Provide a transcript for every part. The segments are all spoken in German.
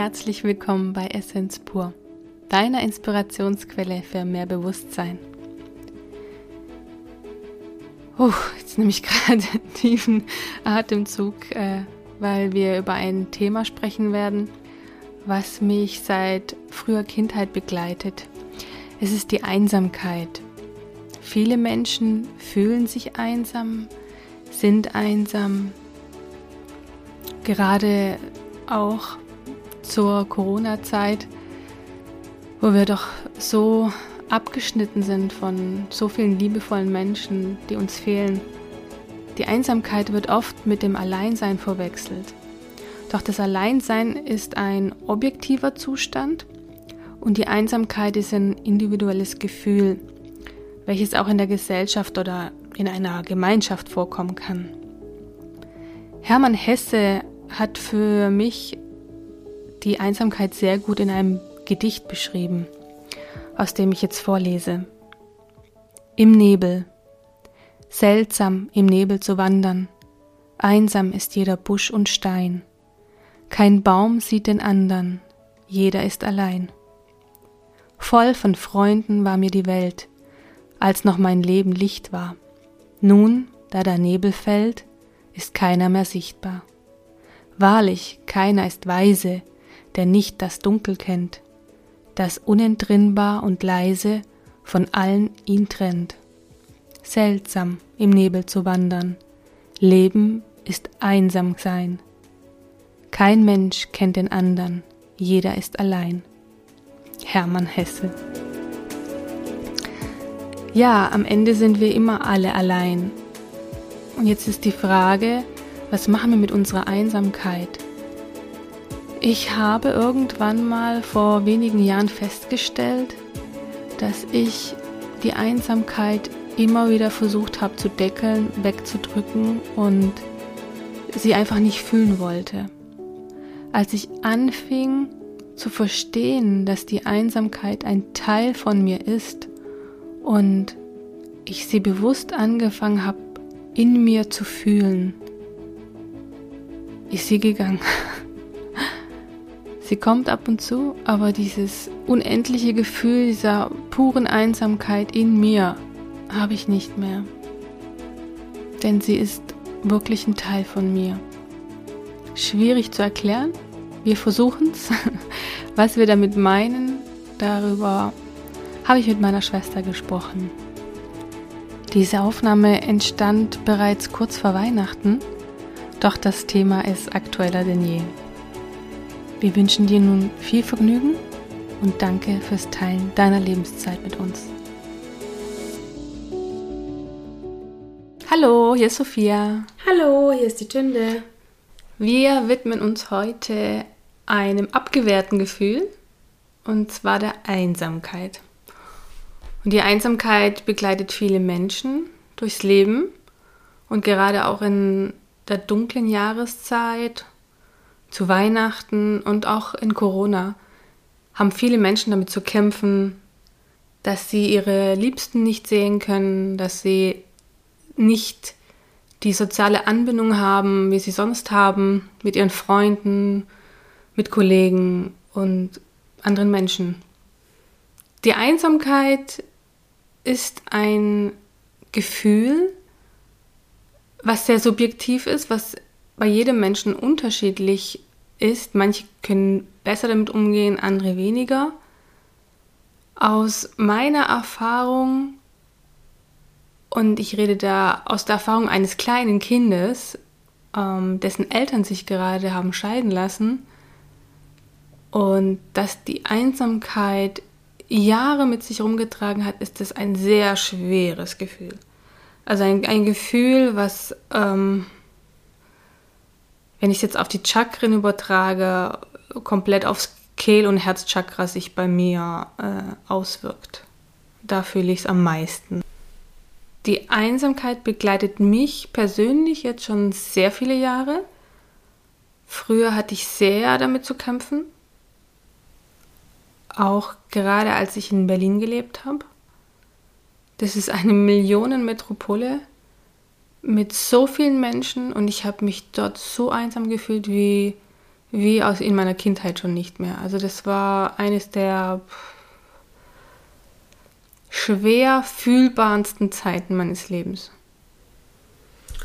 herzlich willkommen bei Essenz pur, deiner Inspirationsquelle für mehr Bewusstsein. Uh, jetzt nehme ich gerade einen tiefen Atemzug, äh, weil wir über ein Thema sprechen werden, was mich seit früher Kindheit begleitet. Es ist die Einsamkeit. Viele Menschen fühlen sich einsam, sind einsam, gerade auch zur Corona-Zeit, wo wir doch so abgeschnitten sind von so vielen liebevollen Menschen, die uns fehlen. Die Einsamkeit wird oft mit dem Alleinsein verwechselt. Doch das Alleinsein ist ein objektiver Zustand und die Einsamkeit ist ein individuelles Gefühl, welches auch in der Gesellschaft oder in einer Gemeinschaft vorkommen kann. Hermann Hesse hat für mich die Einsamkeit sehr gut in einem Gedicht beschrieben, aus dem ich jetzt vorlese. Im Nebel. Seltsam im Nebel zu wandern. Einsam ist jeder Busch und Stein. Kein Baum sieht den andern. Jeder ist allein. Voll von Freunden war mir die Welt, als noch mein Leben Licht war. Nun, da der Nebel fällt, ist keiner mehr sichtbar. Wahrlich, keiner ist weise, der nicht das Dunkel kennt, das unentrinnbar und leise von allen ihn trennt. Seltsam im Nebel zu wandern, Leben ist einsam sein. Kein Mensch kennt den andern, jeder ist allein. Hermann Hesse. Ja, am Ende sind wir immer alle allein. Und jetzt ist die Frage, was machen wir mit unserer Einsamkeit? Ich habe irgendwann mal vor wenigen Jahren festgestellt, dass ich die Einsamkeit immer wieder versucht habe zu deckeln, wegzudrücken und sie einfach nicht fühlen wollte. Als ich anfing zu verstehen, dass die Einsamkeit ein Teil von mir ist und ich sie bewusst angefangen habe, in mir zu fühlen, ist sie gegangen. Sie kommt ab und zu, aber dieses unendliche Gefühl dieser puren Einsamkeit in mir habe ich nicht mehr. Denn sie ist wirklich ein Teil von mir. Schwierig zu erklären. Wir versuchen es. Was wir damit meinen, darüber habe ich mit meiner Schwester gesprochen. Diese Aufnahme entstand bereits kurz vor Weihnachten, doch das Thema ist aktueller denn je. Wir wünschen dir nun viel Vergnügen und danke fürs Teilen deiner Lebenszeit mit uns. Hallo, hier ist Sophia. Hallo, hier ist die Tünde. Wir widmen uns heute einem abgewehrten Gefühl, und zwar der Einsamkeit. Und die Einsamkeit begleitet viele Menschen durchs Leben und gerade auch in der dunklen Jahreszeit zu Weihnachten und auch in Corona haben viele Menschen damit zu kämpfen, dass sie ihre Liebsten nicht sehen können, dass sie nicht die soziale Anbindung haben, wie sie sonst haben, mit ihren Freunden, mit Kollegen und anderen Menschen. Die Einsamkeit ist ein Gefühl, was sehr subjektiv ist, was bei jedem Menschen unterschiedlich ist. Manche können besser damit umgehen, andere weniger. Aus meiner Erfahrung, und ich rede da aus der Erfahrung eines kleinen Kindes, ähm, dessen Eltern sich gerade haben scheiden lassen, und dass die Einsamkeit Jahre mit sich rumgetragen hat, ist das ein sehr schweres Gefühl. Also ein, ein Gefühl, was ähm, wenn ich es jetzt auf die Chakren übertrage, komplett aufs Kehl- und Herzchakra sich bei mir äh, auswirkt. Da fühle ich es am meisten. Die Einsamkeit begleitet mich persönlich jetzt schon sehr viele Jahre. Früher hatte ich sehr damit zu kämpfen. Auch gerade als ich in Berlin gelebt habe. Das ist eine Millionenmetropole mit so vielen Menschen und ich habe mich dort so einsam gefühlt wie, wie aus in meiner Kindheit schon nicht mehr. Also das war eines der schwer fühlbarsten Zeiten meines Lebens.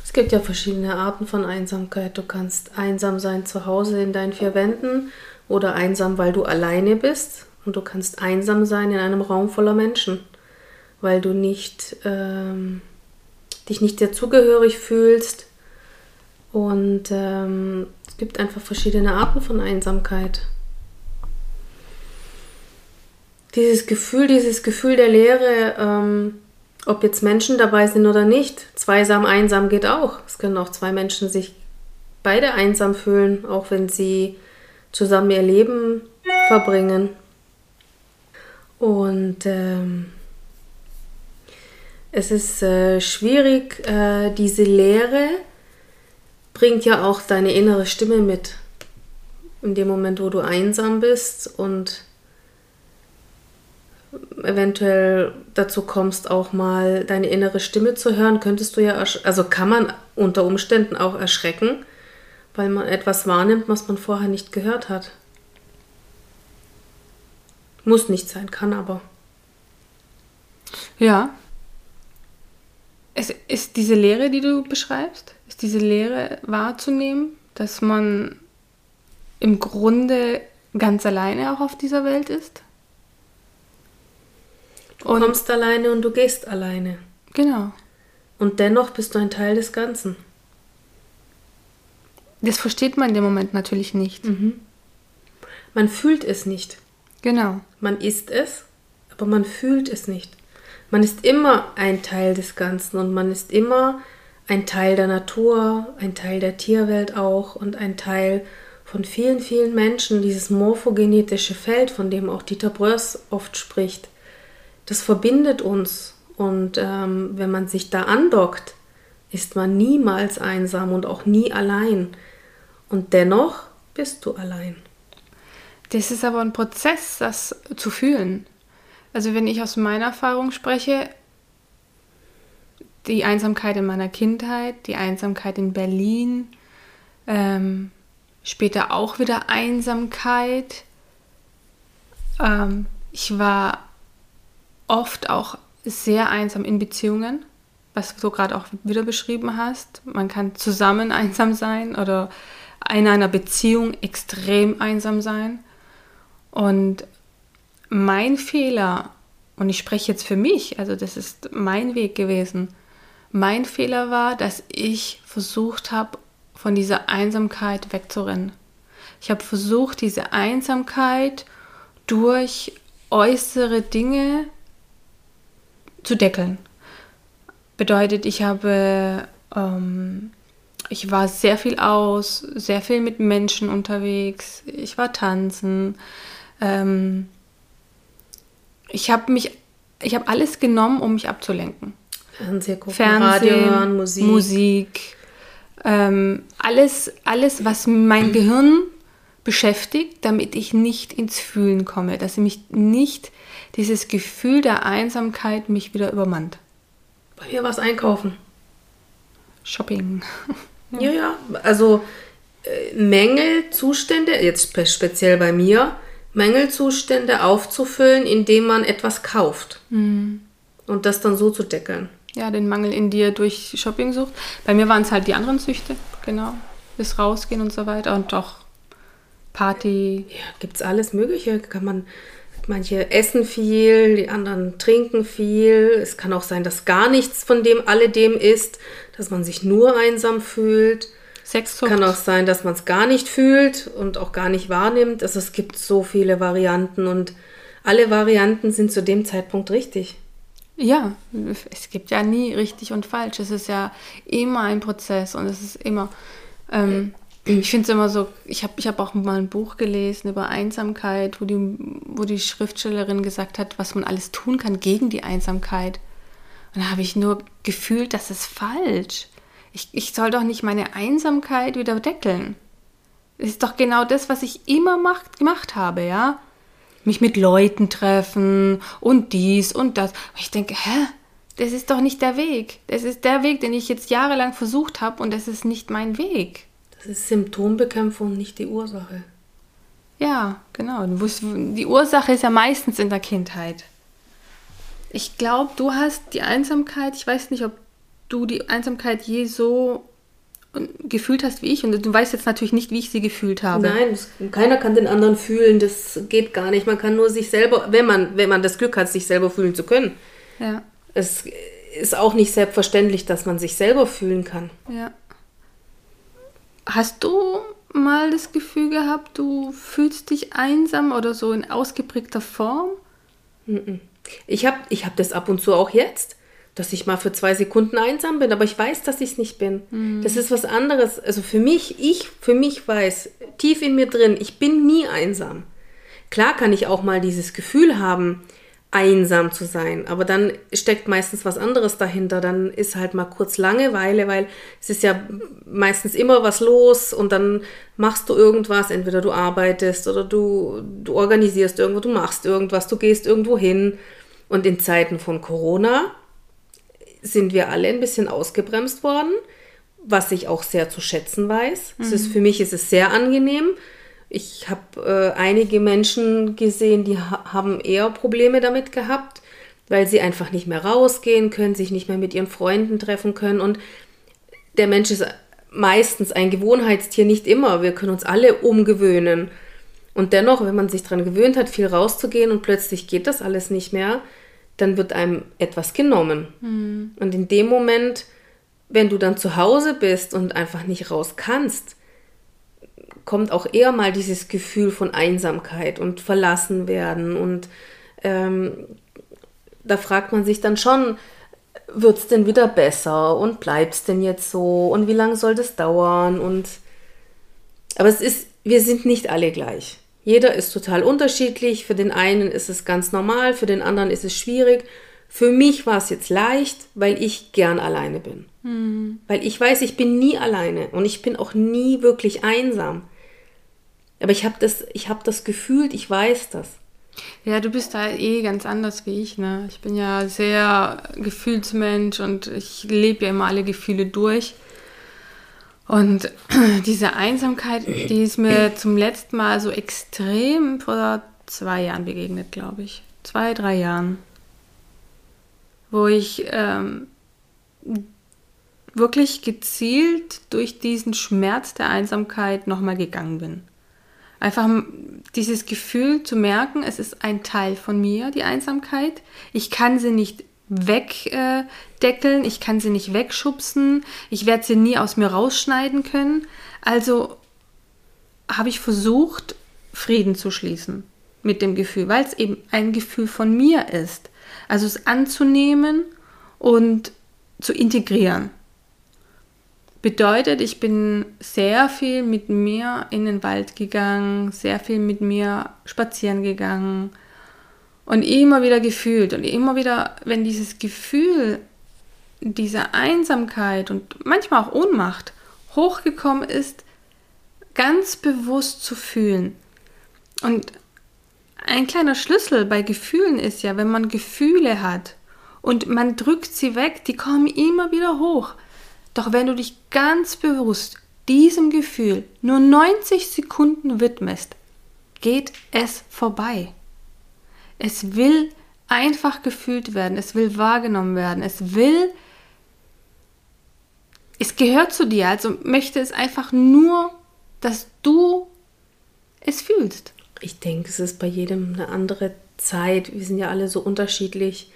Es gibt ja verschiedene Arten von Einsamkeit. Du kannst einsam sein zu Hause in deinen vier Wänden oder einsam, weil du alleine bist. Und du kannst einsam sein in einem Raum voller Menschen, weil du nicht, ähm, dich nicht sehr zugehörig fühlst. Und ähm, es gibt einfach verschiedene Arten von Einsamkeit. Dieses Gefühl, dieses Gefühl der Leere, ähm, ob jetzt Menschen dabei sind oder nicht, zweisam, einsam geht auch. Es können auch zwei Menschen sich beide einsam fühlen, auch wenn sie zusammen ihr Leben verbringen. Und ähm, es ist äh, schwierig, äh, diese Leere bringt ja auch deine innere Stimme mit. In dem Moment, wo du einsam bist und eventuell dazu kommst, auch mal deine innere Stimme zu hören, könntest du ja, also kann man unter Umständen auch erschrecken, weil man etwas wahrnimmt, was man vorher nicht gehört hat. Muss nicht sein, kann aber. Ja. Es ist diese Lehre, die du beschreibst, ist diese Lehre wahrzunehmen, dass man im Grunde ganz alleine auch auf dieser Welt ist. Du und kommst alleine und du gehst alleine. Genau. Und dennoch bist du ein Teil des Ganzen. Das versteht man in dem Moment natürlich nicht. Mhm. Man fühlt es nicht. Genau. Man ist es, aber man fühlt es nicht. Man ist immer ein Teil des Ganzen und man ist immer ein Teil der Natur, ein Teil der Tierwelt auch und ein Teil von vielen, vielen Menschen, dieses morphogenetische Feld, von dem auch Dieter Bröers oft spricht, das verbindet uns. Und ähm, wenn man sich da andockt, ist man niemals einsam und auch nie allein. Und dennoch bist du allein. Das ist aber ein Prozess, das zu fühlen. Also wenn ich aus meiner Erfahrung spreche, die Einsamkeit in meiner Kindheit, die Einsamkeit in Berlin, ähm, später auch wieder Einsamkeit. Ähm, ich war oft auch sehr einsam in Beziehungen, was du gerade auch wieder beschrieben hast. Man kann zusammen einsam sein oder in einer Beziehung extrem einsam sein. Und mein Fehler, und ich spreche jetzt für mich, also das ist mein Weg gewesen, mein Fehler war, dass ich versucht habe, von dieser Einsamkeit wegzurennen. Ich habe versucht, diese Einsamkeit durch äußere Dinge zu deckeln. Bedeutet, ich habe, ähm, ich war sehr viel aus, sehr viel mit Menschen unterwegs, ich war tanzen, ähm, ich habe mich, ich habe alles genommen, um mich abzulenken. Fernsehen gucken, Fernsehen, Radio hören, Musik. Musik ähm, alles, alles, was mein Gehirn beschäftigt, damit ich nicht ins Fühlen komme, dass mich nicht dieses Gefühl der Einsamkeit mich wieder übermannt. Bei mir war es Einkaufen. Shopping. ja, ja, also äh, Mängelzustände, jetzt speziell bei mir, Mängelzustände aufzufüllen, indem man etwas kauft. Mhm. Und das dann so zu deckeln. Ja, den Mangel in dir durch Shopping sucht. Bei mir waren es halt die anderen Süchte, genau. Das Rausgehen und so weiter und auch Party. Ja, gibt es alles Mögliche. Kann man, manche essen viel, die anderen trinken viel. Es kann auch sein, dass gar nichts von dem alledem ist, dass man sich nur einsam fühlt. Sexsucht. Kann auch sein, dass man es gar nicht fühlt und auch gar nicht wahrnimmt. Also es gibt so viele Varianten und alle Varianten sind zu dem Zeitpunkt richtig. Ja, es gibt ja nie richtig und falsch. Es ist ja immer ein Prozess und es ist immer. Ähm, ich finde es immer so, ich habe ich hab auch mal ein Buch gelesen über Einsamkeit, wo die, wo die Schriftstellerin gesagt hat, was man alles tun kann gegen die Einsamkeit. Und da habe ich nur gefühlt, das ist falsch. Ich, ich soll doch nicht meine Einsamkeit wieder deckeln. Das ist doch genau das, was ich immer macht, gemacht habe, ja mich mit Leuten treffen und dies und das. Und ich denke, hä? Das ist doch nicht der Weg. Das ist der Weg, den ich jetzt jahrelang versucht habe und das ist nicht mein Weg. Das ist Symptombekämpfung, nicht die Ursache. Ja, genau. Die Ursache ist ja meistens in der Kindheit. Ich glaube, du hast die Einsamkeit, ich weiß nicht, ob du die Einsamkeit je so gefühlt hast wie ich und du weißt jetzt natürlich nicht, wie ich sie gefühlt habe. Nein, keiner kann den anderen fühlen, das geht gar nicht. Man kann nur sich selber, wenn man, wenn man das Glück hat, sich selber fühlen zu können. Ja. Es ist auch nicht selbstverständlich, dass man sich selber fühlen kann. Ja. Hast du mal das Gefühl gehabt, du fühlst dich einsam oder so in ausgeprägter Form? Ich habe ich hab das ab und zu auch jetzt, dass ich mal für zwei Sekunden einsam bin, aber ich weiß, dass ich es nicht bin. Mhm. Das ist was anderes. Also für mich, ich für mich weiß tief in mir drin, ich bin nie einsam. Klar kann ich auch mal dieses Gefühl haben, einsam zu sein. Aber dann steckt meistens was anderes dahinter. Dann ist halt mal kurz Langeweile, weil es ist ja meistens immer was los und dann machst du irgendwas. Entweder du arbeitest oder du, du organisierst irgendwo, du machst irgendwas, du gehst irgendwo hin. Und in Zeiten von Corona sind wir alle ein bisschen ausgebremst worden, was ich auch sehr zu schätzen weiß. Mhm. Ist, für mich ist es sehr angenehm ich habe äh, einige Menschen gesehen, die ha haben eher Probleme damit gehabt, weil sie einfach nicht mehr rausgehen können, sich nicht mehr mit ihren Freunden treffen können. Und der Mensch ist meistens ein Gewohnheitstier, nicht immer. Wir können uns alle umgewöhnen. Und dennoch, wenn man sich daran gewöhnt hat, viel rauszugehen und plötzlich geht das alles nicht mehr, dann wird einem etwas genommen. Mhm. Und in dem Moment, wenn du dann zu Hause bist und einfach nicht raus kannst, kommt auch eher mal dieses Gefühl von Einsamkeit und verlassen werden. Und ähm, da fragt man sich dann schon, wird es denn wieder besser und bleibt es denn jetzt so und wie lange soll das dauern? Und aber es ist, wir sind nicht alle gleich. Jeder ist total unterschiedlich. Für den einen ist es ganz normal, für den anderen ist es schwierig. Für mich war es jetzt leicht, weil ich gern alleine bin. Mhm. Weil ich weiß, ich bin nie alleine und ich bin auch nie wirklich einsam. Aber ich habe das, hab das gefühlt, ich weiß das. Ja, du bist da eh ganz anders wie ich. Ne? Ich bin ja sehr Gefühlsmensch und ich lebe ja immer alle Gefühle durch. Und diese Einsamkeit, die ist mir zum letzten Mal so extrem vor zwei Jahren begegnet, glaube ich. Zwei, drei Jahren. Wo ich ähm, wirklich gezielt durch diesen Schmerz der Einsamkeit nochmal gegangen bin. Einfach dieses Gefühl zu merken, es ist ein Teil von mir, die Einsamkeit. Ich kann sie nicht wegdeckeln, ich kann sie nicht wegschubsen, ich werde sie nie aus mir rausschneiden können. Also habe ich versucht, Frieden zu schließen mit dem Gefühl, weil es eben ein Gefühl von mir ist. Also es anzunehmen und zu integrieren. Bedeutet, ich bin sehr viel mit mir in den Wald gegangen, sehr viel mit mir spazieren gegangen und immer wieder gefühlt und immer wieder, wenn dieses Gefühl dieser Einsamkeit und manchmal auch Ohnmacht hochgekommen ist, ganz bewusst zu fühlen. Und ein kleiner Schlüssel bei Gefühlen ist ja, wenn man Gefühle hat und man drückt sie weg, die kommen immer wieder hoch. Doch wenn du dich ganz bewusst diesem Gefühl nur 90 Sekunden widmest, geht es vorbei. Es will einfach gefühlt werden, es will wahrgenommen werden, es will, es gehört zu dir, also möchte es einfach nur, dass du es fühlst. Ich denke, es ist bei jedem eine andere Zeit. Wir sind ja alle so unterschiedlich.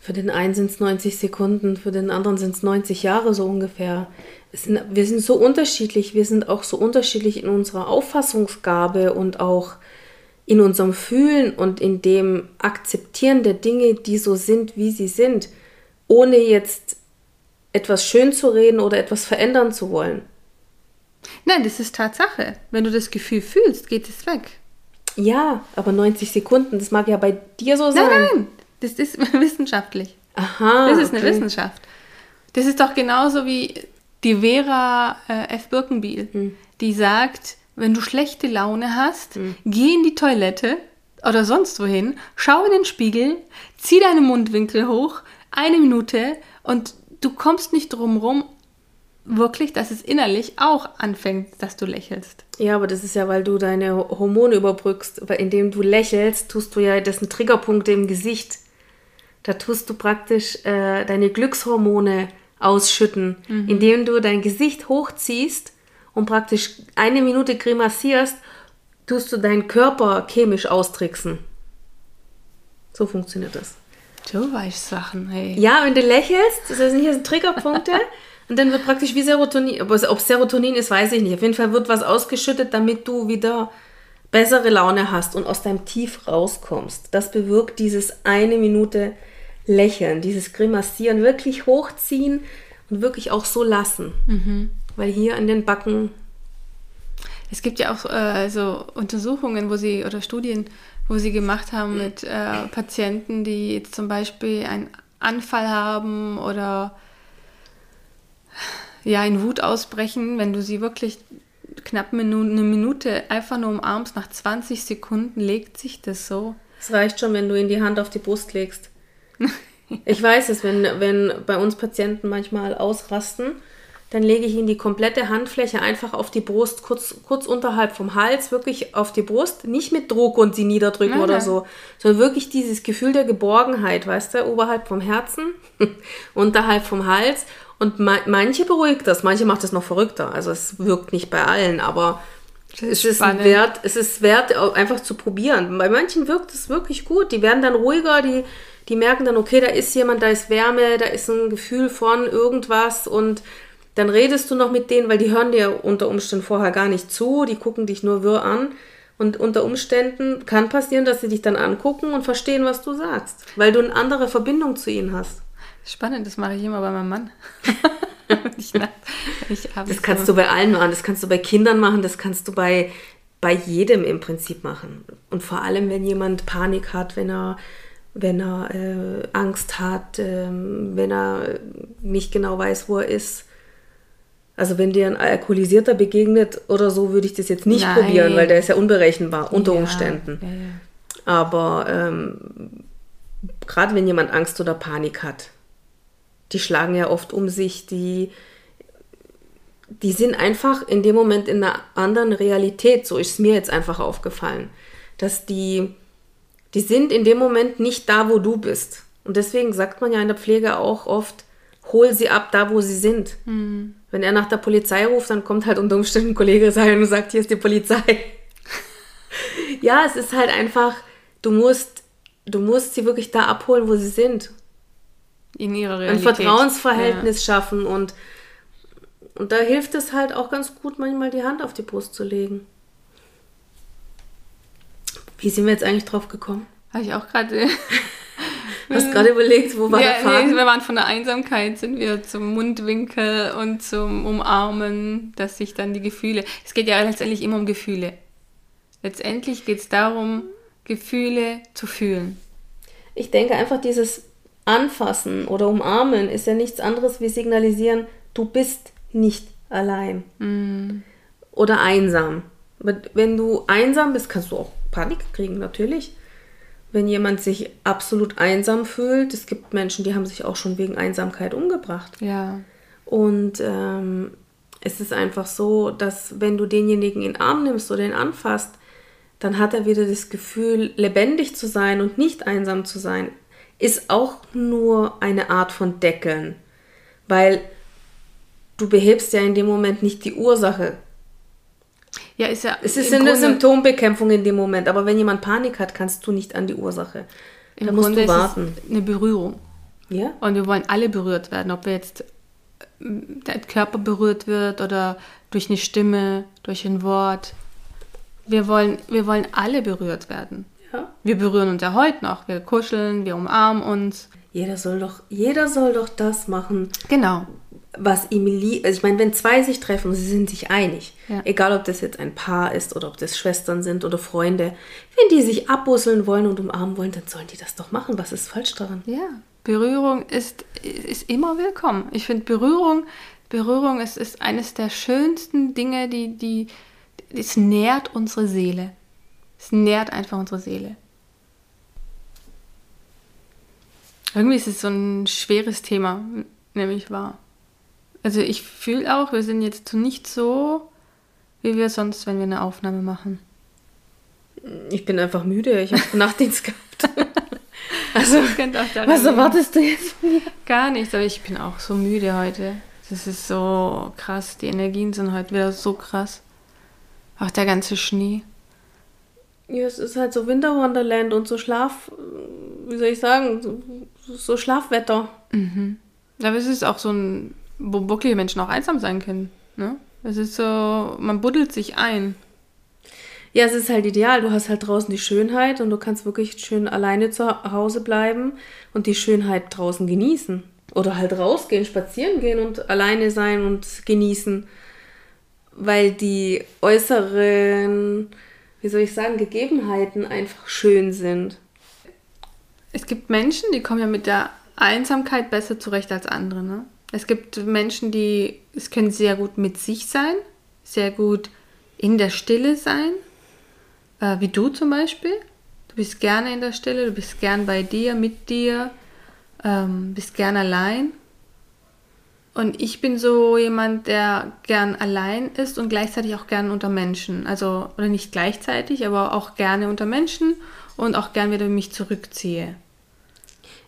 Für den einen sind es 90 Sekunden, für den anderen sind es 90 Jahre so ungefähr. Sind, wir sind so unterschiedlich, wir sind auch so unterschiedlich in unserer Auffassungsgabe und auch in unserem Fühlen und in dem Akzeptieren der Dinge, die so sind, wie sie sind, ohne jetzt etwas schön zu reden oder etwas verändern zu wollen. Nein, das ist Tatsache. Wenn du das Gefühl fühlst, geht es weg. Ja, aber 90 Sekunden, das mag ja bei dir so sein. Nein, nein, das ist wissenschaftlich. Aha. Das ist eine okay. Wissenschaft. Das ist doch genauso wie die Vera äh, F. Birkenbiel, hm. die sagt, wenn du schlechte Laune hast, hm. geh in die Toilette oder sonst wohin, schau in den Spiegel, zieh deine Mundwinkel hoch, eine Minute und du kommst nicht drum rum, wirklich, dass es innerlich auch anfängt, dass du lächelst. Ja, aber das ist ja, weil du deine Hormone überbrückst. Weil indem du lächelst, tust du ja, das sind Triggerpunkte im Gesicht. Da tust du praktisch äh, deine Glückshormone ausschütten, mhm. indem du dein Gesicht hochziehst und praktisch eine Minute grimassierst, tust du deinen Körper chemisch austricksen. So funktioniert das. Du weißt Sachen, hey. Ja, wenn du lächelst, das sind hier Triggerpunkte. und dann wird praktisch wie Serotonin, ob es Serotonin ist, weiß ich nicht. Auf jeden Fall wird was ausgeschüttet, damit du wieder bessere Laune hast und aus deinem Tief rauskommst. Das bewirkt dieses eine Minute Lächeln, dieses Grimassieren, wirklich hochziehen und wirklich auch so lassen. Mhm. Weil hier an den Backen. Es gibt ja auch äh, so Untersuchungen, wo sie oder Studien, wo sie gemacht haben mit äh, Patienten, die jetzt zum Beispiel einen Anfall haben oder ja in Wut ausbrechen, wenn du sie wirklich knapp eine Minute einfach nur umarmst, nach 20 Sekunden legt sich das so. Es reicht schon, wenn du ihn die Hand auf die Brust legst. ich weiß es, wenn, wenn bei uns Patienten manchmal ausrasten, dann lege ich ihnen die komplette Handfläche einfach auf die Brust, kurz, kurz unterhalb vom Hals, wirklich auf die Brust, nicht mit Druck und sie niederdrücken okay. oder so, sondern wirklich dieses Gefühl der Geborgenheit, weißt du, oberhalb vom Herzen, unterhalb vom Hals. Und manche beruhigt das, manche macht das noch verrückter. Also es wirkt nicht bei allen, aber es ist, wert, es ist wert, einfach zu probieren. Bei manchen wirkt es wirklich gut. Die werden dann ruhiger, die, die merken dann, okay, da ist jemand, da ist Wärme, da ist ein Gefühl von irgendwas und dann redest du noch mit denen, weil die hören dir unter Umständen vorher gar nicht zu, die gucken dich nur wirr an. Und unter Umständen kann passieren, dass sie dich dann angucken und verstehen, was du sagst, weil du eine andere Verbindung zu ihnen hast. Spannend, das mache ich immer bei meinem Mann. ich, ich das kannst so. du bei allen machen, das kannst du bei Kindern machen, das kannst du bei, bei jedem im Prinzip machen. Und vor allem, wenn jemand Panik hat, wenn er, wenn er äh, Angst hat, äh, wenn er nicht genau weiß, wo er ist also wenn dir ein Alkoholisierter begegnet oder so, würde ich das jetzt nicht Nein. probieren, weil der ist ja unberechenbar unter ja, Umständen. Ja, ja. Aber ähm, gerade wenn jemand Angst oder Panik hat, die schlagen ja oft um sich, die, die sind einfach in dem Moment in einer anderen Realität. So ist es mir jetzt einfach aufgefallen, dass die, die sind in dem Moment nicht da, wo du bist. Und deswegen sagt man ja in der Pflege auch oft, hol sie ab da, wo sie sind. Mhm. Wenn er nach der Polizei ruft, dann kommt halt unter Umständen ein Kollege rein und sagt, hier ist die Polizei. ja, es ist halt einfach, du musst, du musst sie wirklich da abholen, wo sie sind. In ihrer Realität. Ein Vertrauensverhältnis ja. schaffen und, und da hilft es halt auch ganz gut, manchmal die Hand auf die Brust zu legen. Wie sind wir jetzt eigentlich drauf gekommen? Habe ich auch gerade Hast gerade überlegt, wo war ja, der Faden? Nee, wir waren von der Einsamkeit, sind wir zum Mundwinkel und zum Umarmen, dass sich dann die Gefühle. Es geht ja letztendlich immer um Gefühle. Letztendlich geht es darum, Gefühle zu fühlen. Ich denke einfach, dieses Anfassen oder Umarmen ist ja nichts anderes wie signalisieren, du bist nicht allein. Mm. Oder einsam. Wenn du einsam bist, kannst du auch Panik kriegen, natürlich wenn jemand sich absolut einsam fühlt. Es gibt Menschen, die haben sich auch schon wegen Einsamkeit umgebracht. Ja. Und ähm, es ist einfach so, dass wenn du denjenigen in den Arm nimmst oder ihn anfasst, dann hat er wieder das Gefühl, lebendig zu sein und nicht einsam zu sein. Ist auch nur eine Art von Deckeln. Weil du behebst ja in dem Moment nicht die Ursache ja, ist ja. Es ist eine Grunde, Symptombekämpfung in dem Moment, aber wenn jemand Panik hat, kannst du nicht an die Ursache. Da musst Grunde du warten. eine Berührung. Ja. Und wir wollen alle berührt werden, ob jetzt äh, der Körper berührt wird oder durch eine Stimme, durch ein Wort. Wir wollen, wir wollen alle berührt werden. Ja. Wir berühren uns ja heute noch. Wir kuscheln, wir umarmen uns. Jeder soll doch, jeder soll doch das machen. Genau was ihm liegt. Also ich meine, wenn zwei sich treffen und sie sind sich einig, ja. egal ob das jetzt ein Paar ist oder ob das Schwestern sind oder Freunde, wenn die sich abbusseln wollen und umarmen wollen, dann sollen die das doch machen. Was ist falsch daran? Ja, Berührung ist, ist immer willkommen. Ich finde Berührung, Berührung ist, ist eines der schönsten Dinge, die, die, es nährt unsere Seele. Es nährt einfach unsere Seele. Irgendwie ist es so ein schweres Thema, nämlich wahr Also ich fühle auch, wir sind jetzt nicht so, wie wir sonst, wenn wir eine Aufnahme machen. Ich bin einfach müde. Ich habe Nachtdienst gehabt. also, was erwartest du jetzt von mir? Gar nichts, aber ich bin auch so müde heute. Das ist so krass. Die Energien sind heute wieder so krass. Auch der ganze Schnee. Ja, es ist halt so Winterwonderland und so Schlaf, wie soll ich sagen, so, so Schlafwetter. Mhm. Aber es ist auch so ein, wo bucklige Menschen auch einsam sein können. Ne? Es ist so, man buddelt sich ein. Ja, es ist halt ideal. Du hast halt draußen die Schönheit und du kannst wirklich schön alleine zu Hause bleiben und die Schönheit draußen genießen. Oder halt rausgehen, spazieren gehen und alleine sein und genießen. Weil die äußeren wie soll ich sagen, Gegebenheiten einfach schön sind. Es gibt Menschen, die kommen ja mit der Einsamkeit besser zurecht als andere. Ne? Es gibt Menschen, die es können sehr gut mit sich sein, sehr gut in der Stille sein, äh, wie du zum Beispiel. Du bist gerne in der Stille, du bist gern bei dir, mit dir, ähm, bist gern allein. Und ich bin so jemand, der gern allein ist und gleichzeitig auch gern unter Menschen. Also, oder nicht gleichzeitig, aber auch gerne unter Menschen und auch gern wieder mich zurückziehe.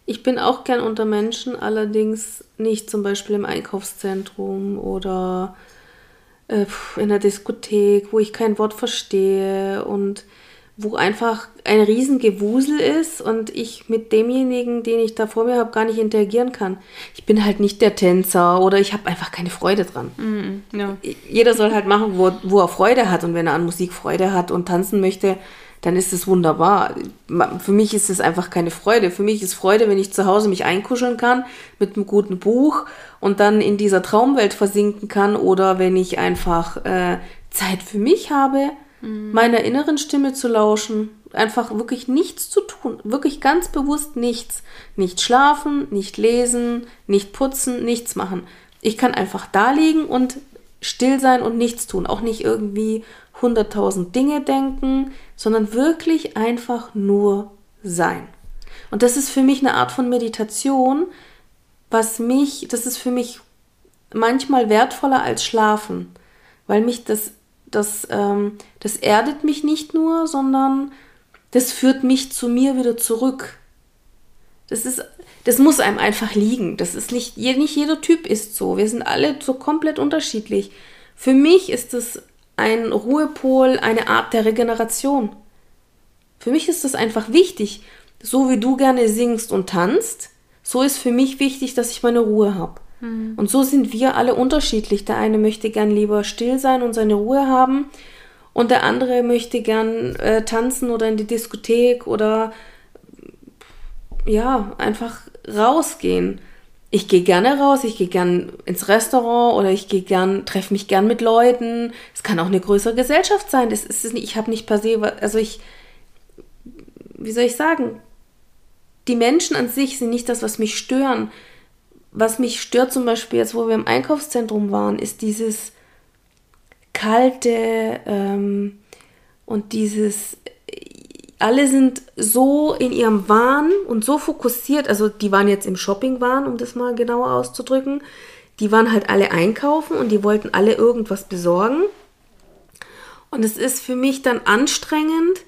Ich bin auch gern unter Menschen, allerdings nicht zum Beispiel im Einkaufszentrum oder äh, in der Diskothek, wo ich kein Wort verstehe und wo einfach ein Riesengewusel ist und ich mit demjenigen, den ich da vor mir habe, gar nicht interagieren kann. Ich bin halt nicht der Tänzer oder ich habe einfach keine Freude dran. Mm, no. Jeder soll halt machen, wo, wo er Freude hat und wenn er an Musik Freude hat und tanzen möchte, dann ist es wunderbar. Für mich ist es einfach keine Freude. Für mich ist Freude, wenn ich zu Hause mich einkuscheln kann mit einem guten Buch und dann in dieser Traumwelt versinken kann oder wenn ich einfach äh, Zeit für mich habe mhm. meiner inneren Stimme zu lauschen, einfach wirklich nichts zu tun, wirklich ganz bewusst nichts. Nicht schlafen, nicht lesen, nicht putzen, nichts machen. Ich kann einfach da liegen und still sein und nichts tun, auch nicht irgendwie hunderttausend Dinge denken, sondern wirklich einfach nur sein. Und das ist für mich eine Art von Meditation, was mich, das ist für mich manchmal wertvoller als Schlafen, weil mich das das, ähm, das erdet mich nicht nur, sondern das führt mich zu mir wieder zurück. Das ist, das muss einem einfach liegen. Das ist nicht, nicht jeder Typ ist so. Wir sind alle so komplett unterschiedlich. Für mich ist es ein Ruhepol, eine Art der Regeneration. Für mich ist das einfach wichtig. So wie du gerne singst und tanzt, so ist für mich wichtig, dass ich meine Ruhe habe. Mhm. Und so sind wir alle unterschiedlich. Der eine möchte gern lieber still sein und seine Ruhe haben und der andere möchte gern äh, tanzen oder in die Diskothek oder ja, einfach rausgehen. Ich gehe gerne raus, ich gehe gern ins Restaurant oder ich gehe gern, treffe mich gern mit Leuten. Es kann auch eine größere Gesellschaft sein. Das ist ich habe nicht per se, also ich, wie soll ich sagen, die Menschen an sich sind nicht das, was mich stören was mich stört zum Beispiel jetzt, wo wir im Einkaufszentrum waren, ist dieses kalte ähm, und dieses, alle sind so in ihrem Wahn und so fokussiert, also die waren jetzt im Shopping-Wahn, um das mal genauer auszudrücken, die waren halt alle einkaufen und die wollten alle irgendwas besorgen. Und es ist für mich dann anstrengend,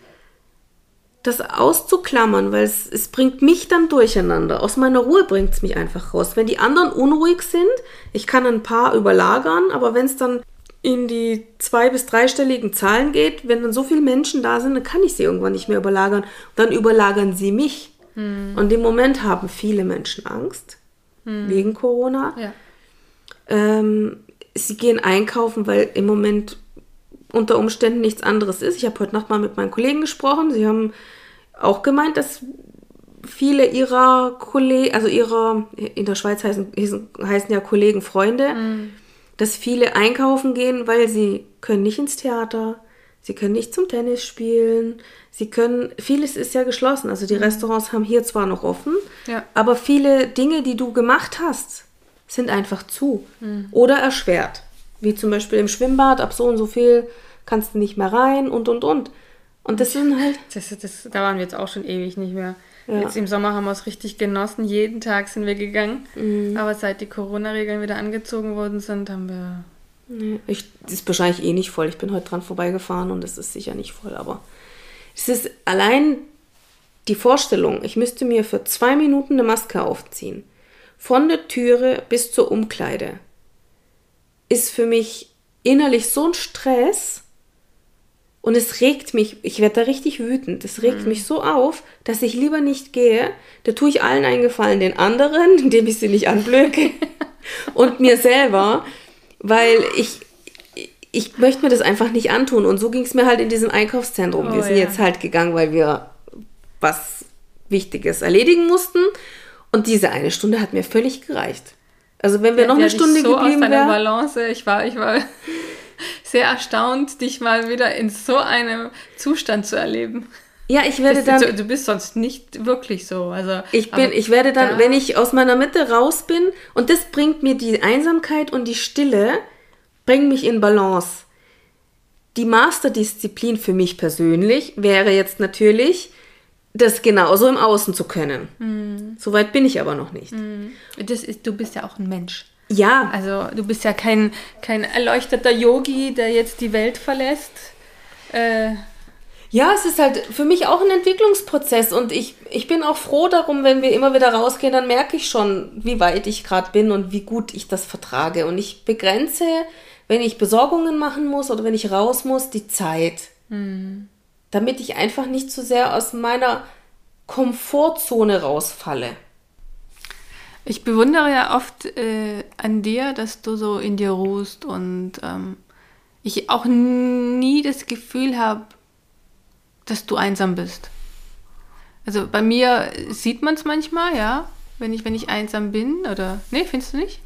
das auszuklammern, weil es, es bringt mich dann durcheinander. Aus meiner Ruhe bringt es mich einfach raus. Wenn die anderen unruhig sind, ich kann ein paar überlagern, aber wenn es dann in die zwei- bis dreistelligen Zahlen geht, wenn dann so viele Menschen da sind, dann kann ich sie irgendwann nicht mehr überlagern. Dann überlagern sie mich. Hm. Und im Moment haben viele Menschen Angst hm. wegen Corona. Ja. Ähm, sie gehen einkaufen, weil im Moment unter Umständen nichts anderes ist. Ich habe heute Nacht mal mit meinen Kollegen gesprochen. Sie haben auch gemeint, dass viele ihrer Kollegen, also ihrer, in der Schweiz heißen, heißen ja Kollegen Freunde, mhm. Dass viele einkaufen gehen, weil sie können nicht ins Theater, sie können nicht zum Tennis spielen, sie können, vieles ist ja geschlossen. Also die mhm. Restaurants haben hier zwar noch offen, ja. aber viele Dinge, die du gemacht hast, sind einfach zu mhm. oder erschwert. Wie zum Beispiel im Schwimmbad, ab so und so viel kannst du nicht mehr rein und und und. Und das sind halt. Das, das, da waren wir jetzt auch schon ewig nicht mehr. Ja. Jetzt im Sommer haben wir es richtig genossen. Jeden Tag sind wir gegangen. Mhm. Aber seit die Corona-Regeln wieder angezogen worden sind, haben wir. Nee, ich, das ist wahrscheinlich eh nicht voll. Ich bin heute dran vorbeigefahren und es ist sicher nicht voll. Aber es ist allein die Vorstellung, ich müsste mir für zwei Minuten eine Maske aufziehen. Von der Türe bis zur Umkleide. Ist für mich innerlich so ein Stress und es regt mich, ich werde da richtig wütend, es regt mhm. mich so auf, dass ich lieber nicht gehe. Da tue ich allen einen Gefallen, den anderen, indem ich sie nicht anblöke und mir selber, weil ich, ich möchte mir das einfach nicht antun. Und so ging es mir halt in diesem Einkaufszentrum. Oh, wir sind ja. jetzt halt gegangen, weil wir was Wichtiges erledigen mussten. Und diese eine Stunde hat mir völlig gereicht. Also wenn wir ja, noch eine Stunde so geblieben wären. Balance. Ich war, ich war sehr erstaunt, dich mal wieder in so einem Zustand zu erleben. Ja, ich werde dann. Du, du bist sonst nicht wirklich so. Also, ich bin, ich werde dann, da, wenn ich aus meiner Mitte raus bin, und das bringt mir die Einsamkeit und die Stille, bringen mich in Balance. Die Masterdisziplin für mich persönlich wäre jetzt natürlich, das genauso im Außen zu können. Mhm. Soweit bin ich aber noch nicht. Mhm. Das ist, du bist ja auch ein Mensch. Ja. Also du bist ja kein, kein erleuchteter Yogi, der jetzt die Welt verlässt. Äh, ja, es ist halt für mich auch ein Entwicklungsprozess und ich, ich bin auch froh darum, wenn wir immer wieder rausgehen, dann merke ich schon, wie weit ich gerade bin und wie gut ich das vertrage. Und ich begrenze, wenn ich Besorgungen machen muss oder wenn ich raus muss, die Zeit. Mhm. Damit ich einfach nicht zu sehr aus meiner Komfortzone rausfalle. Ich bewundere ja oft äh, an dir, dass du so in dir ruhst und ähm, ich auch nie das Gefühl habe, dass du einsam bist. Also bei mir sieht man es manchmal, ja, wenn ich, wenn ich einsam bin oder. Nee, findest du nicht?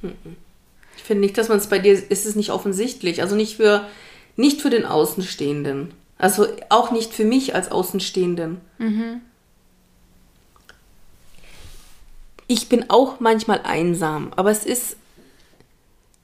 Ich finde nicht, dass man es bei dir ist es nicht offensichtlich. Also nicht für, nicht für den Außenstehenden. Also auch nicht für mich als Außenstehenden. Mhm. Ich bin auch manchmal einsam, aber es ist,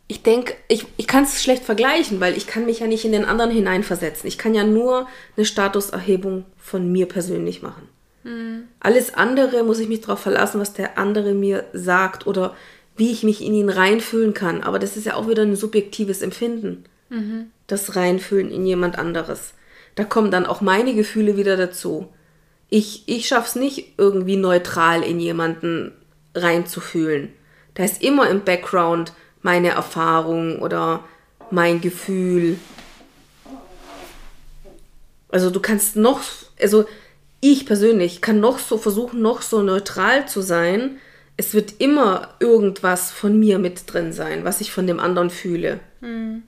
ich denke, ich, ich kann es schlecht vergleichen, weil ich kann mich ja nicht in den anderen hineinversetzen. Ich kann ja nur eine Statuserhebung von mir persönlich machen. Mhm. Alles andere muss ich mich darauf verlassen, was der andere mir sagt oder wie ich mich in ihn reinfühlen kann. Aber das ist ja auch wieder ein subjektives Empfinden. Mhm. Das Reinfühlen in jemand anderes. Da kommen dann auch meine Gefühle wieder dazu. Ich, ich schaffe es nicht irgendwie neutral in jemanden reinzufühlen. Da ist immer im Background meine Erfahrung oder mein Gefühl. Also du kannst noch, also ich persönlich kann noch so versuchen, noch so neutral zu sein. Es wird immer irgendwas von mir mit drin sein, was ich von dem anderen fühle. Hm.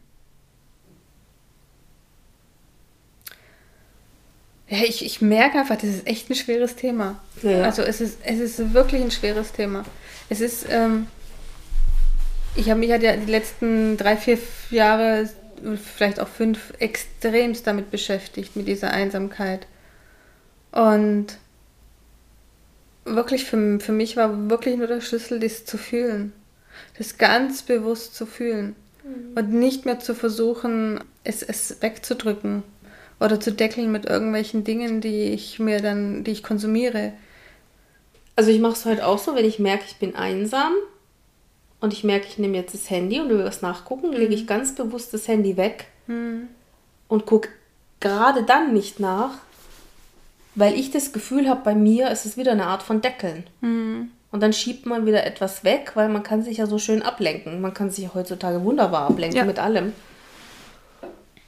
Ja, ich, ich merke einfach, das ist echt ein schweres Thema. Ja. Also es ist, es ist wirklich ein schweres Thema. Es ist, ähm, ich habe mich halt ja die letzten drei, vier Jahre, vielleicht auch fünf, extremst damit beschäftigt, mit dieser Einsamkeit. Und wirklich für, für mich war wirklich nur der Schlüssel, das zu fühlen. Das ganz bewusst zu fühlen. Mhm. Und nicht mehr zu versuchen, es, es wegzudrücken oder zu deckeln mit irgendwelchen Dingen, die ich mir dann, die ich konsumiere. Also ich mache es halt auch so, wenn ich merke, ich bin einsam und ich merke, ich nehme jetzt das Handy und will was nachgucken, mhm. lege ich ganz bewusst das Handy weg mhm. und gucke gerade dann nicht nach, weil ich das Gefühl habe, bei mir ist es wieder eine Art von Deckeln. Mhm. Und dann schiebt man wieder etwas weg, weil man kann sich ja so schön ablenken. Man kann sich ja heutzutage wunderbar ablenken ja. mit allem.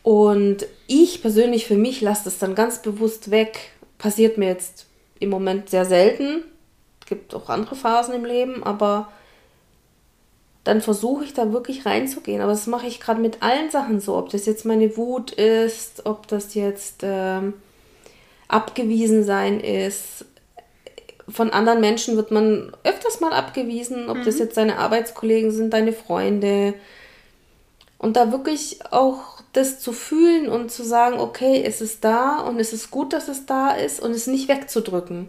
Und ich persönlich für mich lasse das dann ganz bewusst weg. Passiert mir jetzt im Moment sehr selten. Gibt auch andere Phasen im Leben, aber dann versuche ich da wirklich reinzugehen. Aber das mache ich gerade mit allen Sachen so. Ob das jetzt meine Wut ist, ob das jetzt ähm, abgewiesen sein ist. Von anderen Menschen wird man öfters mal abgewiesen, ob mhm. das jetzt deine Arbeitskollegen sind, deine Freunde. Und da wirklich auch das zu fühlen und zu sagen, okay, es ist da und es ist gut, dass es da ist und es nicht wegzudrücken.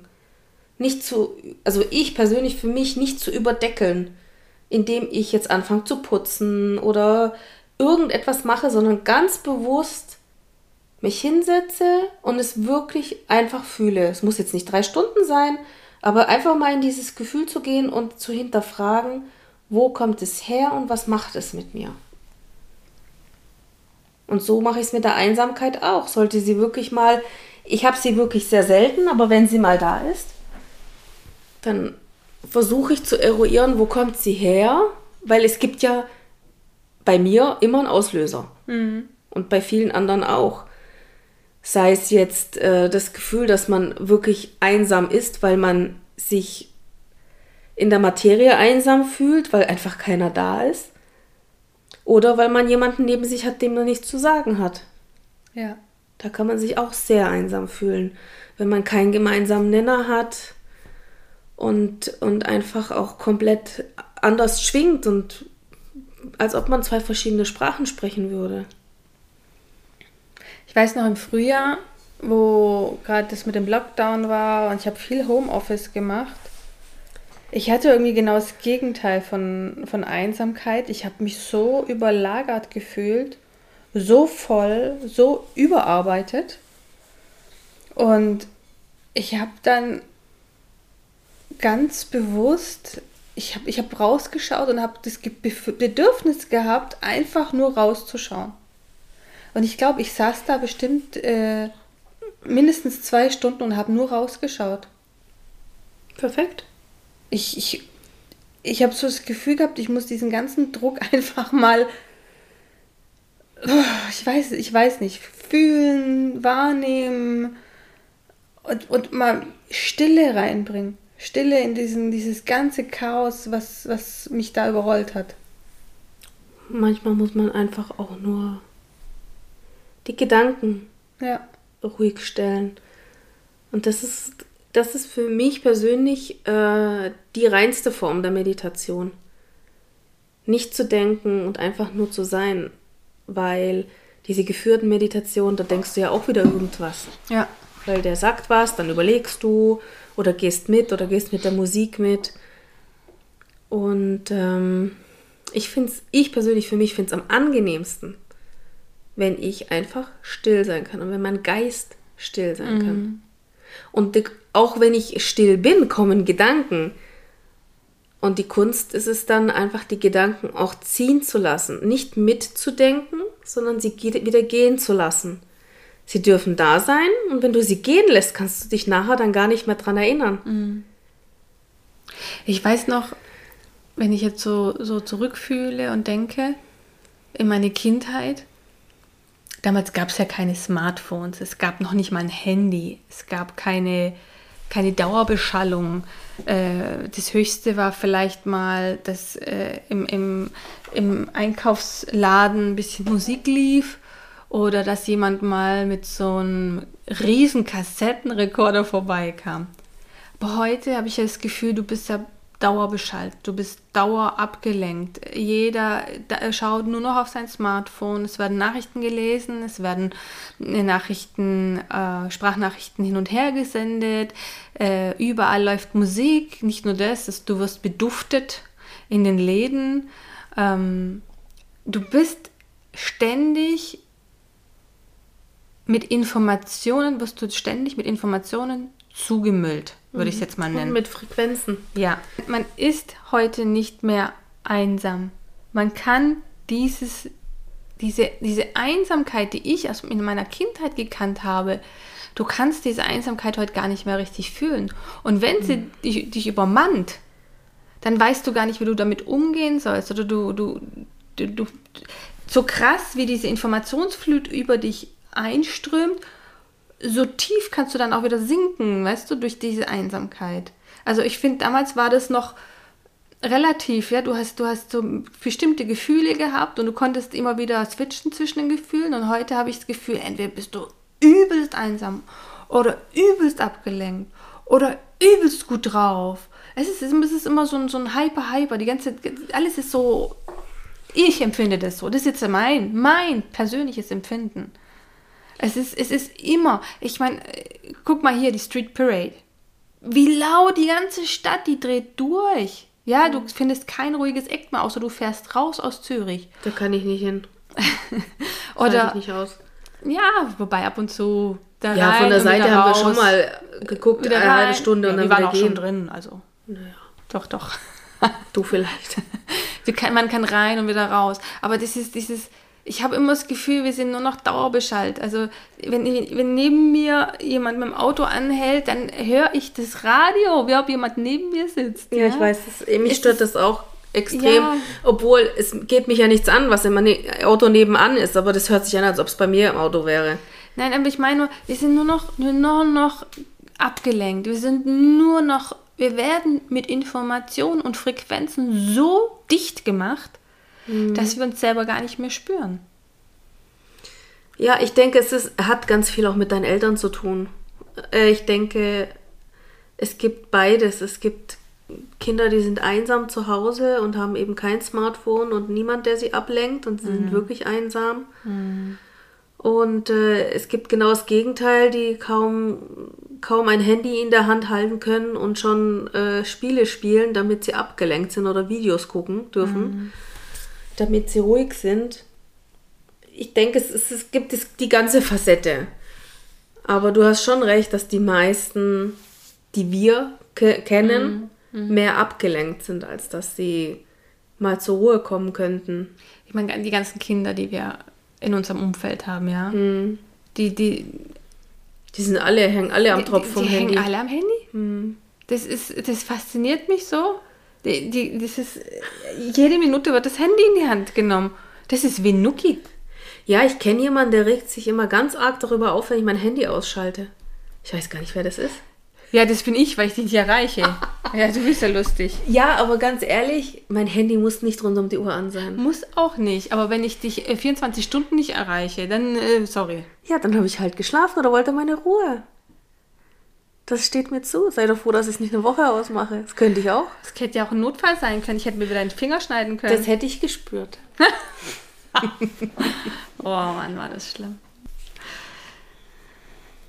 Nicht zu, also ich persönlich für mich nicht zu überdeckeln, indem ich jetzt anfange zu putzen oder irgendetwas mache, sondern ganz bewusst mich hinsetze und es wirklich einfach fühle. Es muss jetzt nicht drei Stunden sein, Aber einfach mal in dieses Gefühl zu gehen und zu hinterfragen, wo kommt es her und was macht es mit mir? Und so mache ich es mit der Einsamkeit auch. Sollte sie wirklich mal, ich habe sie wirklich sehr selten, aber wenn sie mal da ist, dann versuche ich zu eruieren, wo kommt sie her, weil es gibt ja bei mir immer einen Auslöser mhm. und bei vielen anderen auch. Sei es jetzt äh, das Gefühl, dass man wirklich einsam ist, weil man sich in der Materie einsam fühlt, weil einfach keiner da ist. Oder weil man jemanden neben sich hat, dem man nichts zu sagen hat. Ja. Da kann man sich auch sehr einsam fühlen, wenn man keinen gemeinsamen Nenner hat und, und einfach auch komplett anders schwingt und als ob man zwei verschiedene Sprachen sprechen würde. Ich weiß noch im Frühjahr, wo gerade das mit dem Lockdown war und ich habe viel Homeoffice gemacht ich hatte irgendwie genau das Gegenteil von, von Einsamkeit. Ich habe mich so überlagert gefühlt, so voll, so überarbeitet. Und ich habe dann ganz bewusst, ich habe ich hab rausgeschaut und habe das Bedürfnis gehabt, einfach nur rauszuschauen. Und ich glaube, ich saß da bestimmt äh, mindestens zwei Stunden und habe nur rausgeschaut. Perfekt ich, ich, ich habe so das Gefühl gehabt, ich muss diesen ganzen Druck einfach mal, ich weiß, ich weiß nicht, fühlen, wahrnehmen und, und mal Stille reinbringen. Stille in diesen, dieses ganze Chaos, was, was mich da überrollt hat. Manchmal muss man einfach auch nur die Gedanken ja. ruhig stellen. Und das ist das ist für mich persönlich äh, die reinste Form der Meditation. Nicht zu denken und einfach nur zu sein, weil diese geführten Meditationen, da denkst du ja auch wieder irgendwas. Ja. Weil der sagt was, dann überlegst du oder gehst mit oder gehst mit der Musik mit. Und ähm, ich finde es, ich persönlich für mich finde es am angenehmsten, wenn ich einfach still sein kann und wenn mein Geist still sein mhm. kann. Und auch wenn ich still bin, kommen Gedanken. Und die Kunst ist es dann einfach, die Gedanken auch ziehen zu lassen. Nicht mitzudenken, sondern sie wieder gehen zu lassen. Sie dürfen da sein und wenn du sie gehen lässt, kannst du dich nachher dann gar nicht mehr dran erinnern. Mhm. Ich weiß noch, wenn ich jetzt so, so zurückfühle und denke, in meine Kindheit, damals gab es ja keine Smartphones, es gab noch nicht mal ein Handy, es gab keine keine Dauerbeschallung. Äh, das Höchste war vielleicht mal, dass äh, im, im, im Einkaufsladen ein bisschen Musik lief oder dass jemand mal mit so einem riesen Kassettenrekorder vorbeikam. Aber heute habe ich ja das Gefühl, du bist ja dauerbeschallt, du bist dauer abgelenkt. Jeder schaut nur noch auf sein Smartphone, es werden Nachrichten gelesen, es werden äh, Nachrichten, äh, Sprachnachrichten hin und her gesendet, äh, überall läuft Musik, nicht nur das, dass du wirst beduftet in den Läden. Ähm, du bist ständig mit Informationen, wirst du ständig mit Informationen zugemüllt würde ich es jetzt mal nennen. Und mit Frequenzen. Ja. Man ist heute nicht mehr einsam. Man kann dieses, diese, diese Einsamkeit, die ich aus, in meiner Kindheit gekannt habe, du kannst diese Einsamkeit heute gar nicht mehr richtig fühlen. Und wenn sie mhm. dich, dich übermannt, dann weißt du gar nicht, wie du damit umgehen sollst. Oder du, du, du, du so krass, wie diese Informationsflut über dich einströmt, so tief kannst du dann auch wieder sinken, weißt du, durch diese Einsamkeit. Also ich finde, damals war das noch relativ, ja, du hast, du hast so bestimmte Gefühle gehabt und du konntest immer wieder switchen zwischen den Gefühlen und heute habe ich das Gefühl, entweder bist du übelst einsam oder übelst abgelenkt oder übelst gut drauf. Es ist, es ist immer so ein, so ein Hyper-Hyper, die ganze, alles ist so, ich empfinde das so, das ist jetzt mein, mein persönliches Empfinden. Es ist, es ist immer, ich meine, guck mal hier, die Street Parade. Wie laut die ganze Stadt, die dreht durch. Ja, du findest kein ruhiges Eck mehr, außer du fährst raus aus Zürich. Da kann ich nicht hin. Oder. Ich nicht aus. Ja, wobei ab und zu Da Ja, rein von der Seite haben wir raus. schon mal geguckt, Wieder eine halbe. Stunde ja, und dann wir waren auch schon gehen. drin, also Naja, doch, doch. du vielleicht. Wir kann, man kann rein und wieder raus. Aber das ist dieses, ich habe immer das Gefühl, wir sind nur noch Dauerbeschallt. Also wenn, wenn neben mir jemand mit dem Auto anhält, dann höre ich das Radio, wie ob jemand neben mir sitzt. Ja, ich weiß, das, mich Es stört das auch extrem. Ja. Obwohl, es geht mich ja nichts an, was im Ne- Auto nebenan ist, aber das hört sich an, als ob es bei mir im Auto wäre. Nein, aber ich meine nur, wir sind nur noch, nur noch, noch abgelenkt. Wir sind nur noch, wir werden mit Informationen und Frequenzen so dicht gemacht, dass wir uns selber gar nicht mehr spüren. Ja, ich denke, es ist, hat ganz viel auch mit deinen Eltern zu tun. Äh, Ich denke, es gibt beides. Es gibt Kinder, die sind einsam zu Hause und haben eben kein Smartphone und niemand, der sie ablenkt und sie sind wirklich einsam. Und äh, es gibt genau das Gegenteil, die kaum, kaum ein Handy in der Hand halten können und schon äh, Spiele spielen, damit sie abgelenkt sind oder Videos gucken dürfen, damit sie ruhig sind ich denke, es, es, es gibt es, die ganze Facette. Aber du hast schon recht, dass die meisten, die wir ke kennen, mehr abgelenkt sind, als dass sie mal zur Ruhe kommen könnten. Ich meine, die ganzen Kinder, die wir in unserem Umfeld haben, ja. Die, die, Die sind alle, hängen alle am die, Tropf die, vom die Handy. hängen alle am Handy. Das, ist, das fasziniert mich so. Die, die, ist, jede Minute wird das Handy in die Hand genommen. Das ist wie Nuki. Ja, ich kenne jemanden, der regt sich immer ganz arg darüber auf, wenn ich mein Handy ausschalte. Ich weiß gar nicht, wer das ist. Ja, das bin ich, weil ich dich nicht erreiche. ja, du bist ja lustig. Ja, aber ganz ehrlich, mein Handy muss nicht rund um die Uhr an sein. Muss auch nicht. Aber wenn ich dich äh, 24 Stunden nicht erreiche, dann, äh, sorry. Ja, dann habe ich halt geschlafen oder wollte meine Ruhe. Das steht mir zu. Sei doch froh, dass ich es nicht eine Woche ausmache. Das könnte ich auch. Das hätte ja auch ein Notfall sein können. Ich hätte mir wieder einen Finger schneiden können. Das hätte ich gespürt. Oh Mann, war das schlimm.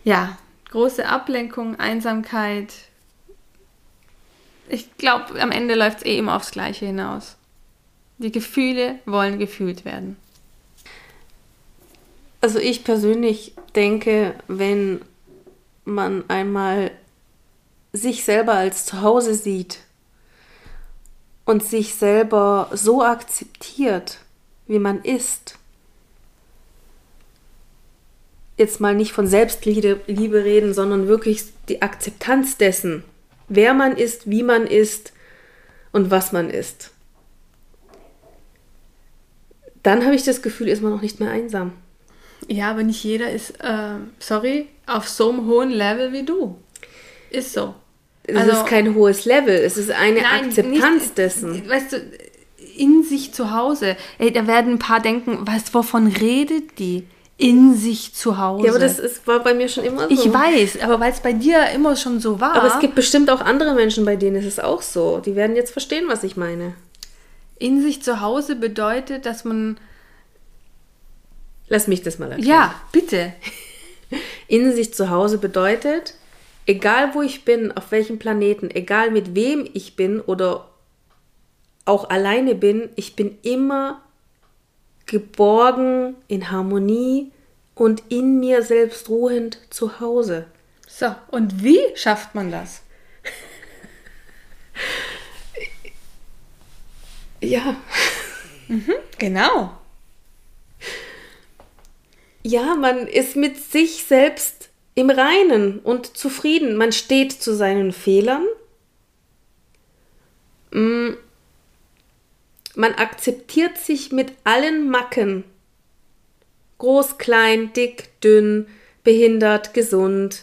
Ja, große Ablenkung, Einsamkeit. Ich glaube, am Ende läuft es eh immer aufs Gleiche hinaus. Die Gefühle wollen gefühlt werden. Also ich persönlich denke, wenn man einmal sich selber als Zuhause sieht und sich selber so akzeptiert, wie man ist, jetzt mal nicht von Selbstliebe Liebe reden, sondern wirklich die Akzeptanz dessen, wer man ist, wie man ist und was man ist. Dann habe ich das Gefühl, ist man auch nicht mehr einsam. Ja, aber nicht jeder ist, äh, sorry, auf so einem hohen Level wie du. Ist so. Es Also- ist kein hohes Level, es ist eine Nein, Akzeptanz nicht- dessen. Weißt du, in sich zu Hause. Ey, da werden ein paar denken, was, wovon redet die? In sich zu Hause. Ja, aber das ist, war bei mir schon immer so. ich weiß, aber weil es bei dir immer schon so war. Aber es gibt bestimmt auch andere Menschen, bei denen ist es auch so. Die werden jetzt verstehen, was ich meine. in sich zu Hause bedeutet, dass man. Lass mich das mal erklären. Ja, bitte. In sich zu Hause bedeutet, egal wo ich bin, auf welchem Planeten, egal mit wem ich bin oder auch alleine bin, ich bin immer geborgen, in Harmonie und in mir selbst ruhend zu Hause. So, und wie schafft man das? Ja. Genau. Ja, man ist mit sich selbst im Reinen und zufrieden. Man steht zu seinen Fehlern. Mm. Man akzeptiert sich mit allen Macken. Groß, klein, dick, dünn, behindert, gesund.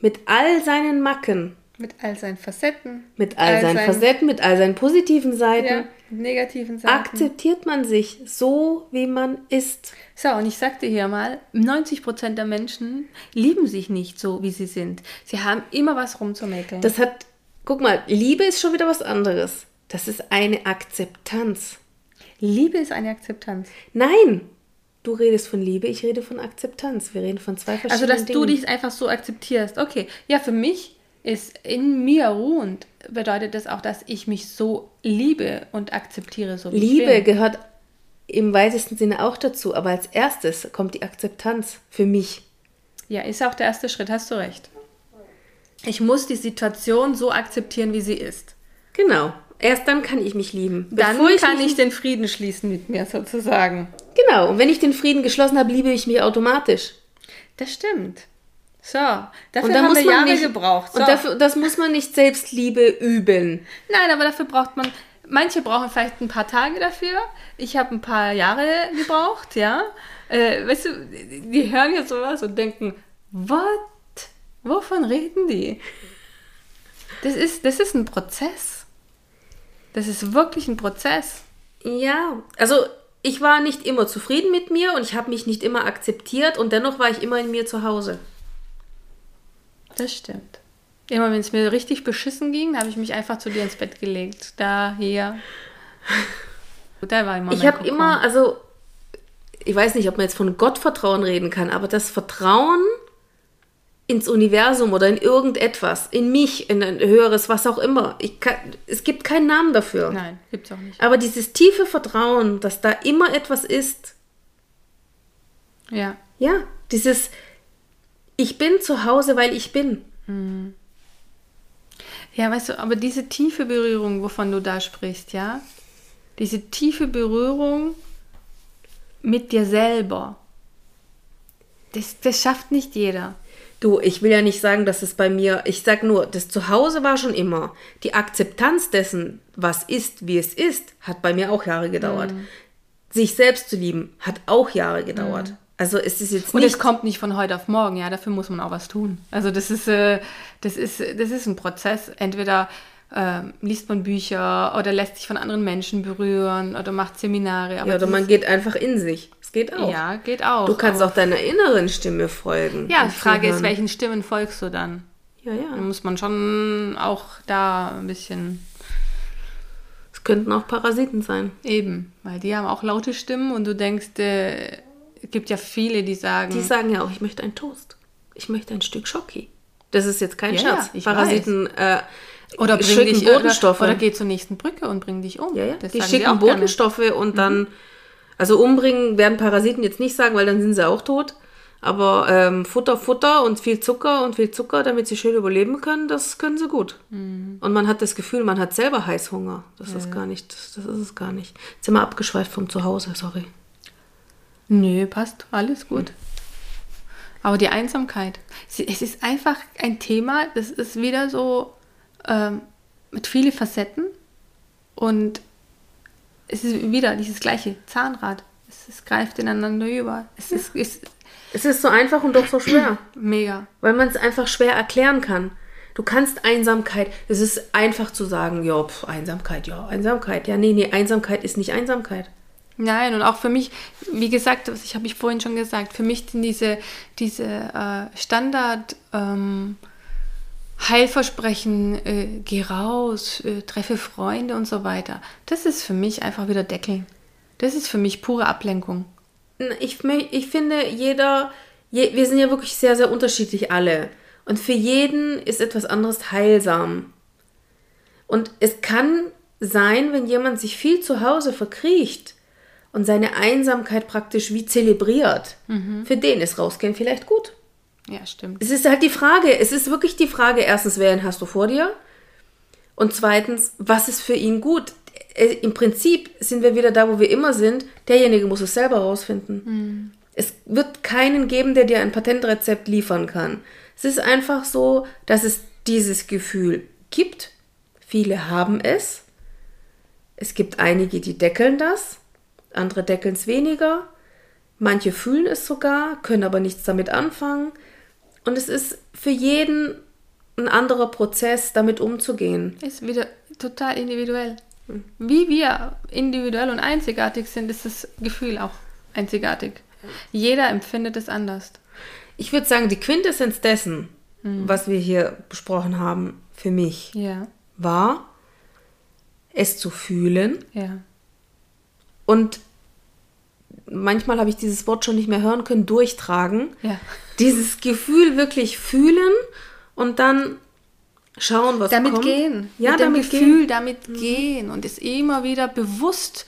Mit all seinen Macken. Mit all seinen Facetten. Mit all seinen Facetten, mit all seinen positiven Seiten. Ja, negativen Seiten. Akzeptiert man sich so, wie man ist. So, und ich sagte hier mal, 90% der Menschen lieben sich nicht so, wie sie sind. Sie haben immer was rumzumäkeln. Das hat, guck mal, Liebe ist schon wieder was anderes. Das ist eine Akzeptanz. Liebe ist eine Akzeptanz. Nein, du redest von Liebe, ich rede von Akzeptanz. Wir reden von zwei Also, verschiedenen dass Dingen. du dich einfach so akzeptierst. Okay, ja, für mich ist in mir ruhend, bedeutet das auch, dass ich mich so liebe und akzeptiere, so wie Liebe ich bin. gehört im weitesten Sinne auch dazu, aber als erstes kommt die Akzeptanz für mich. ja, ist auch der erste Schritt, hast du recht. Ich muss die Situation so akzeptieren, wie sie ist. Genau. Erst dann kann ich mich lieben. Dann Bevor kann ich den Frieden schließen mit mir sozusagen. Genau. Und wenn ich den Frieden geschlossen habe, liebe ich mich automatisch. Das stimmt. So, dafür haben wir Jahre nicht, gebraucht. So. Und dafür, das muss man nicht Selbstliebe üben. Nein, aber dafür braucht man. Manche brauchen vielleicht ein paar Tage dafür. Ich habe ein paar Jahre gebraucht, ja. Äh, weißt du, die hören jetzt sowas und denken, what? Wovon reden die? Das ist, das ist ein Prozess. Das ist wirklich ein Prozess. Ja, also ich war nicht immer zufrieden mit mir und ich habe mich nicht immer akzeptiert und dennoch war ich immer in mir zu Hause. Das stimmt. Immer wenn es mir richtig beschissen ging, habe ich mich einfach zu dir ins Bett gelegt. Da, hier. Da war immer Ich habe immer, also ich weiß nicht, ob man jetzt von Gottvertrauen reden kann, aber das Vertrauen ins Universum oder in irgendetwas, in mich, in ein höheres, was auch immer. Ich kann, es gibt keinen Namen dafür. Nein, gibt's auch nicht. Aber dieses tiefe Vertrauen, dass da immer etwas ist, Ja. ja, dieses Ich bin zu Hause, weil ich bin. Ja, weißt du, aber diese tiefe Berührung, wovon du da sprichst, ja, diese tiefe Berührung mit dir selber, das, das schafft nicht jeder. Du, ich will ja nicht sagen, dass es bei mir, ich sag nur, das Zuhause war schon immer. Die Akzeptanz dessen, was ist, wie es ist, hat bei mir auch Jahre gedauert. Mhm. Sich selbst zu lieben, hat auch Jahre gedauert. Also es ist jetzt Und es kommt nicht von heute auf morgen, ja, dafür muss man auch was tun. Also das ist, äh, das ist, das ist ein Prozess. Entweder ähm, liest man Bücher oder lässt sich von anderen Menschen berühren oder macht Seminare. Ja, oder man geht einfach in sich. Es geht auch. Ja, geht auch. Du kannst auch deiner inneren Stimme folgen. Ja, die Frage ist, welchen Stimmen folgst du dann? Ja, ja. Da muss man schon auch da ein bisschen Es könnten auch Parasiten sein. eben, weil die haben auch laute Stimmen und du denkst, äh, es gibt ja viele, die sagen, Die sagen ja auch, ich möchte einen Toast. Ich möchte ein Stück Schoki. Das ist jetzt kein Ja, Scherz. ja, ich Parasiten äh, oder bring schicken dich Botenstoffe. Oder, oder geh zur nächsten Brücke und bring dich um. Ja, ja. Das die schicken auch gerne. Mhm. Botenstoffe und dann, also umbringen werden Parasiten jetzt nicht sagen, weil dann sind sie auch tot. Aber ähm, Futter, Futter und viel Zucker und viel Zucker, damit sie schön überleben können, das können sie gut. Mhm. Und man hat das Gefühl, man hat selber Heißhunger. Das ist gar nicht, das ist es gar nicht. Jetzt sind wir abgeschweift vom Zuhause, sorry. Nö, passt, alles gut. Aber die Einsamkeit, es ist einfach ein Thema, das ist wieder so ähm, mit vielen Facetten und es ist wieder dieses gleiche Zahnrad. Es, es greift ineinander über. Es ist, ist Es ist so einfach und doch so schwer. mega. Weil man es einfach schwer erklären kann. Du kannst Einsamkeit, es ist einfach zu sagen, ja, pf, Einsamkeit, ja, Einsamkeit. Ja, nee, nee, Einsamkeit ist nicht Einsamkeit. Nein, und auch für mich, wie gesagt, ich habe ich vorhin schon gesagt, für mich sind diese, diese äh, Standard ähm, Heilversprechen, äh, geh raus, äh, treffe Freunde und so weiter, das ist für mich einfach wieder Deckeln. Das ist für mich pure Ablenkung. Ich, ich finde, jeder, je, wir sind ja wirklich sehr, sehr unterschiedlich alle. Und für jeden ist etwas anderes heilsam. Und es kann sein, wenn jemand sich viel zu Hause verkriecht und seine Einsamkeit praktisch wie zelebriert, für den ist rausgehen vielleicht gut. Ja, stimmt. Es ist halt die Frage, es ist wirklich die Frage, erstens, wen hast du vor dir? Und zweitens, was ist für ihn gut? Äh, Im Prinzip sind wir wieder da, wo wir immer sind. Derjenige muss es selber rausfinden. Es wird keinen geben, der dir ein Patentrezept liefern kann. Es ist einfach so, dass es dieses Gefühl gibt. Viele haben es. Es gibt einige, die deckeln das. Andere deckeln es weniger. Manche fühlen es sogar, können aber nichts damit anfangen. Und es ist für jeden ein anderer Prozess, damit umzugehen. Ist wieder total individuell. Wie wir individuell und einzigartig sind, ist das Gefühl auch einzigartig. Jeder empfindet es anders. Ich würde sagen, die Quintessenz dessen, was wir hier besprochen haben, für mich, Ja, war, es zu fühlen. ja. Und manchmal habe ich dieses Wort schon nicht mehr hören können, durchtragen. Ja. Dieses Gefühl wirklich fühlen und dann schauen, was damit kommt. gehen. Ja, mit damit Gefühl gehen. damit gehen und es immer wieder bewusst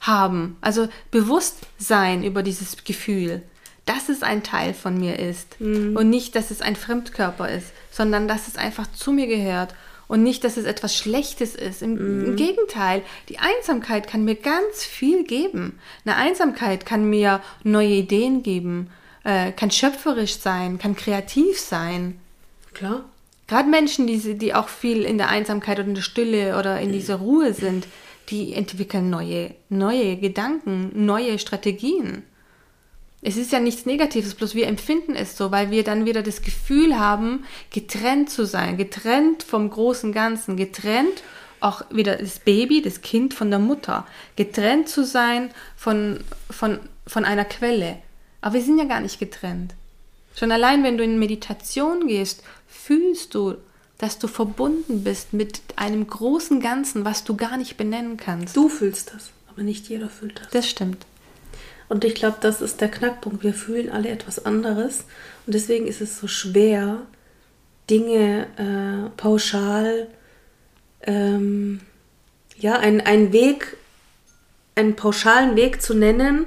haben. Also bewusst sein über dieses Gefühl. dass es ein Teil von mir ist und nicht, dass es ein Fremdkörper ist, sondern dass es einfach zu mir gehört und nicht, dass es etwas Schlechtes ist. Im, im Gegenteil, die Einsamkeit kann mir ganz viel geben. Eine Einsamkeit kann mir neue Ideen geben, äh, kann schöpferisch sein, kann kreativ sein. Klar. Gerade Menschen, die, die auch viel in der Einsamkeit oder in der Stille oder in dieser Ruhe sind, die entwickeln neue, neue Gedanken, neue Strategien. Es ist ja nichts Negatives, bloß wir empfinden es so, weil wir dann wieder das Gefühl haben, getrennt zu sein, getrennt vom großen Ganzen, getrennt auch wieder das Baby, das Kind von der Mutter, getrennt zu sein von, von, von einer Quelle. Aber wir sind ja gar nicht getrennt. Schon allein, wenn du in Meditation gehst, fühlst du, dass du verbunden bist mit einem großen Ganzen, was du gar nicht benennen kannst. Du fühlst das, aber nicht jeder fühlt das. Das stimmt. Und ich glaube, das ist der Knackpunkt. Wir fühlen alle etwas anderes. Und deswegen ist es so schwer, Dinge äh, pauschal, ähm, ja, einen, einen Weg, einen pauschalen Weg zu nennen,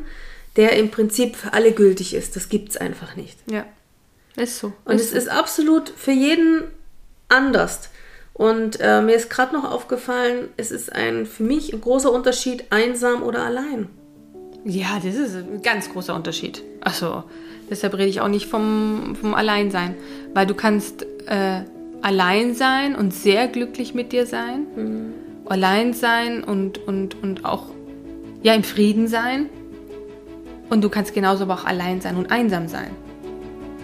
der im Prinzip für alle gültig ist. Das gibt es einfach nicht. Ja. Ist so. Und es ist absolut für jeden anders. Und äh, mir ist gerade noch aufgefallen, es ist ein für mich ein großer Unterschied, einsam oder allein. Ja, das ist ein ganz großer Unterschied. Also, deshalb rede ich auch nicht vom, vom Alleinsein. Weil du kannst äh, allein sein und sehr glücklich mit dir sein. Allein sein und, und, und auch ja, im Frieden sein. Und du kannst genauso aber auch allein sein und einsam sein.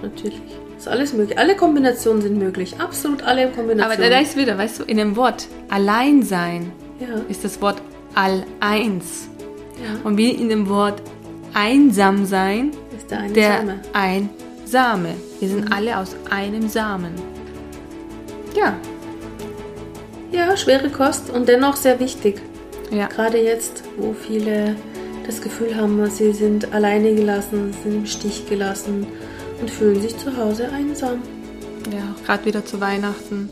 Natürlich. Ist alles möglich. Alle Kombinationen sind möglich. Absolut alle Aber Kombinationen. da da ist wieder, weißt du, in dem Wort allein sein ja. ist das Wort all-eins. Ja. Und wie in dem Wort einsam sein Ist der eine der Same. Einsame. Wir sind alle aus einem Samen. Ja, Ja, schwere Kost und dennoch sehr wichtig. ja, Gerade jetzt, wo viele das Gefühl haben, sie sind alleine gelassen, sind im Stich gelassen und fühlen sich zu Hause einsam. ja, gerade wieder zu Weihnachten.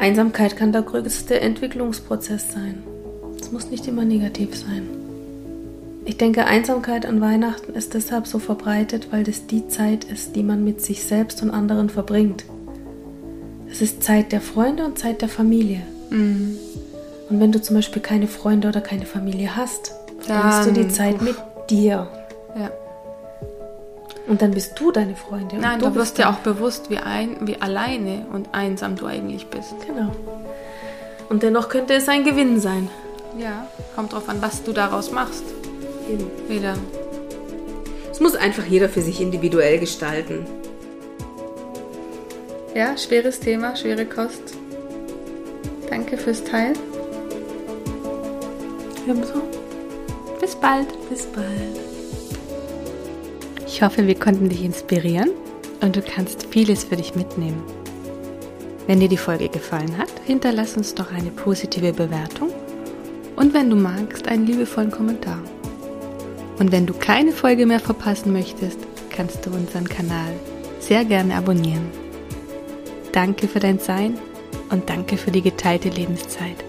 Einsamkeit kann der größte Entwicklungsprozess sein. Es muss nicht immer negativ sein. Ich denke, Einsamkeit an Weihnachten ist deshalb so verbreitet, weil das die Zeit ist, die man mit sich selbst und anderen verbringt. Es ist Zeit der Freunde und Zeit der Familie. Mhm. Und wenn du zum Beispiel keine Freunde oder keine Familie hast, verbringst du die Zeit mit dir. Ja. Und dann bist du deine Freundin. Nein, du bist wirst dir dann- auch bewusst, wie, ein, wie alleine und einsam du eigentlich bist. Genau. Und dennoch könnte es ein Gewinn sein. Ja, kommt drauf an, was du daraus machst. Wieder. Es muss einfach jeder für sich individuell gestalten. Ja, schweres Thema, schwere Kost. Danke fürs Teilen. Ebenso. Bis bald. Bis bald. Ich hoffe, wir konnten dich inspirieren und du kannst vieles für dich mitnehmen. Wenn dir die Folge gefallen hat, hinterlass uns doch eine positive Bewertung und wenn du magst, einen liebevollen Kommentar. Und wenn du keine Folge mehr verpassen möchtest, kannst du unseren Kanal sehr gerne abonnieren. Danke für dein Sein und danke für die geteilte Lebenszeit.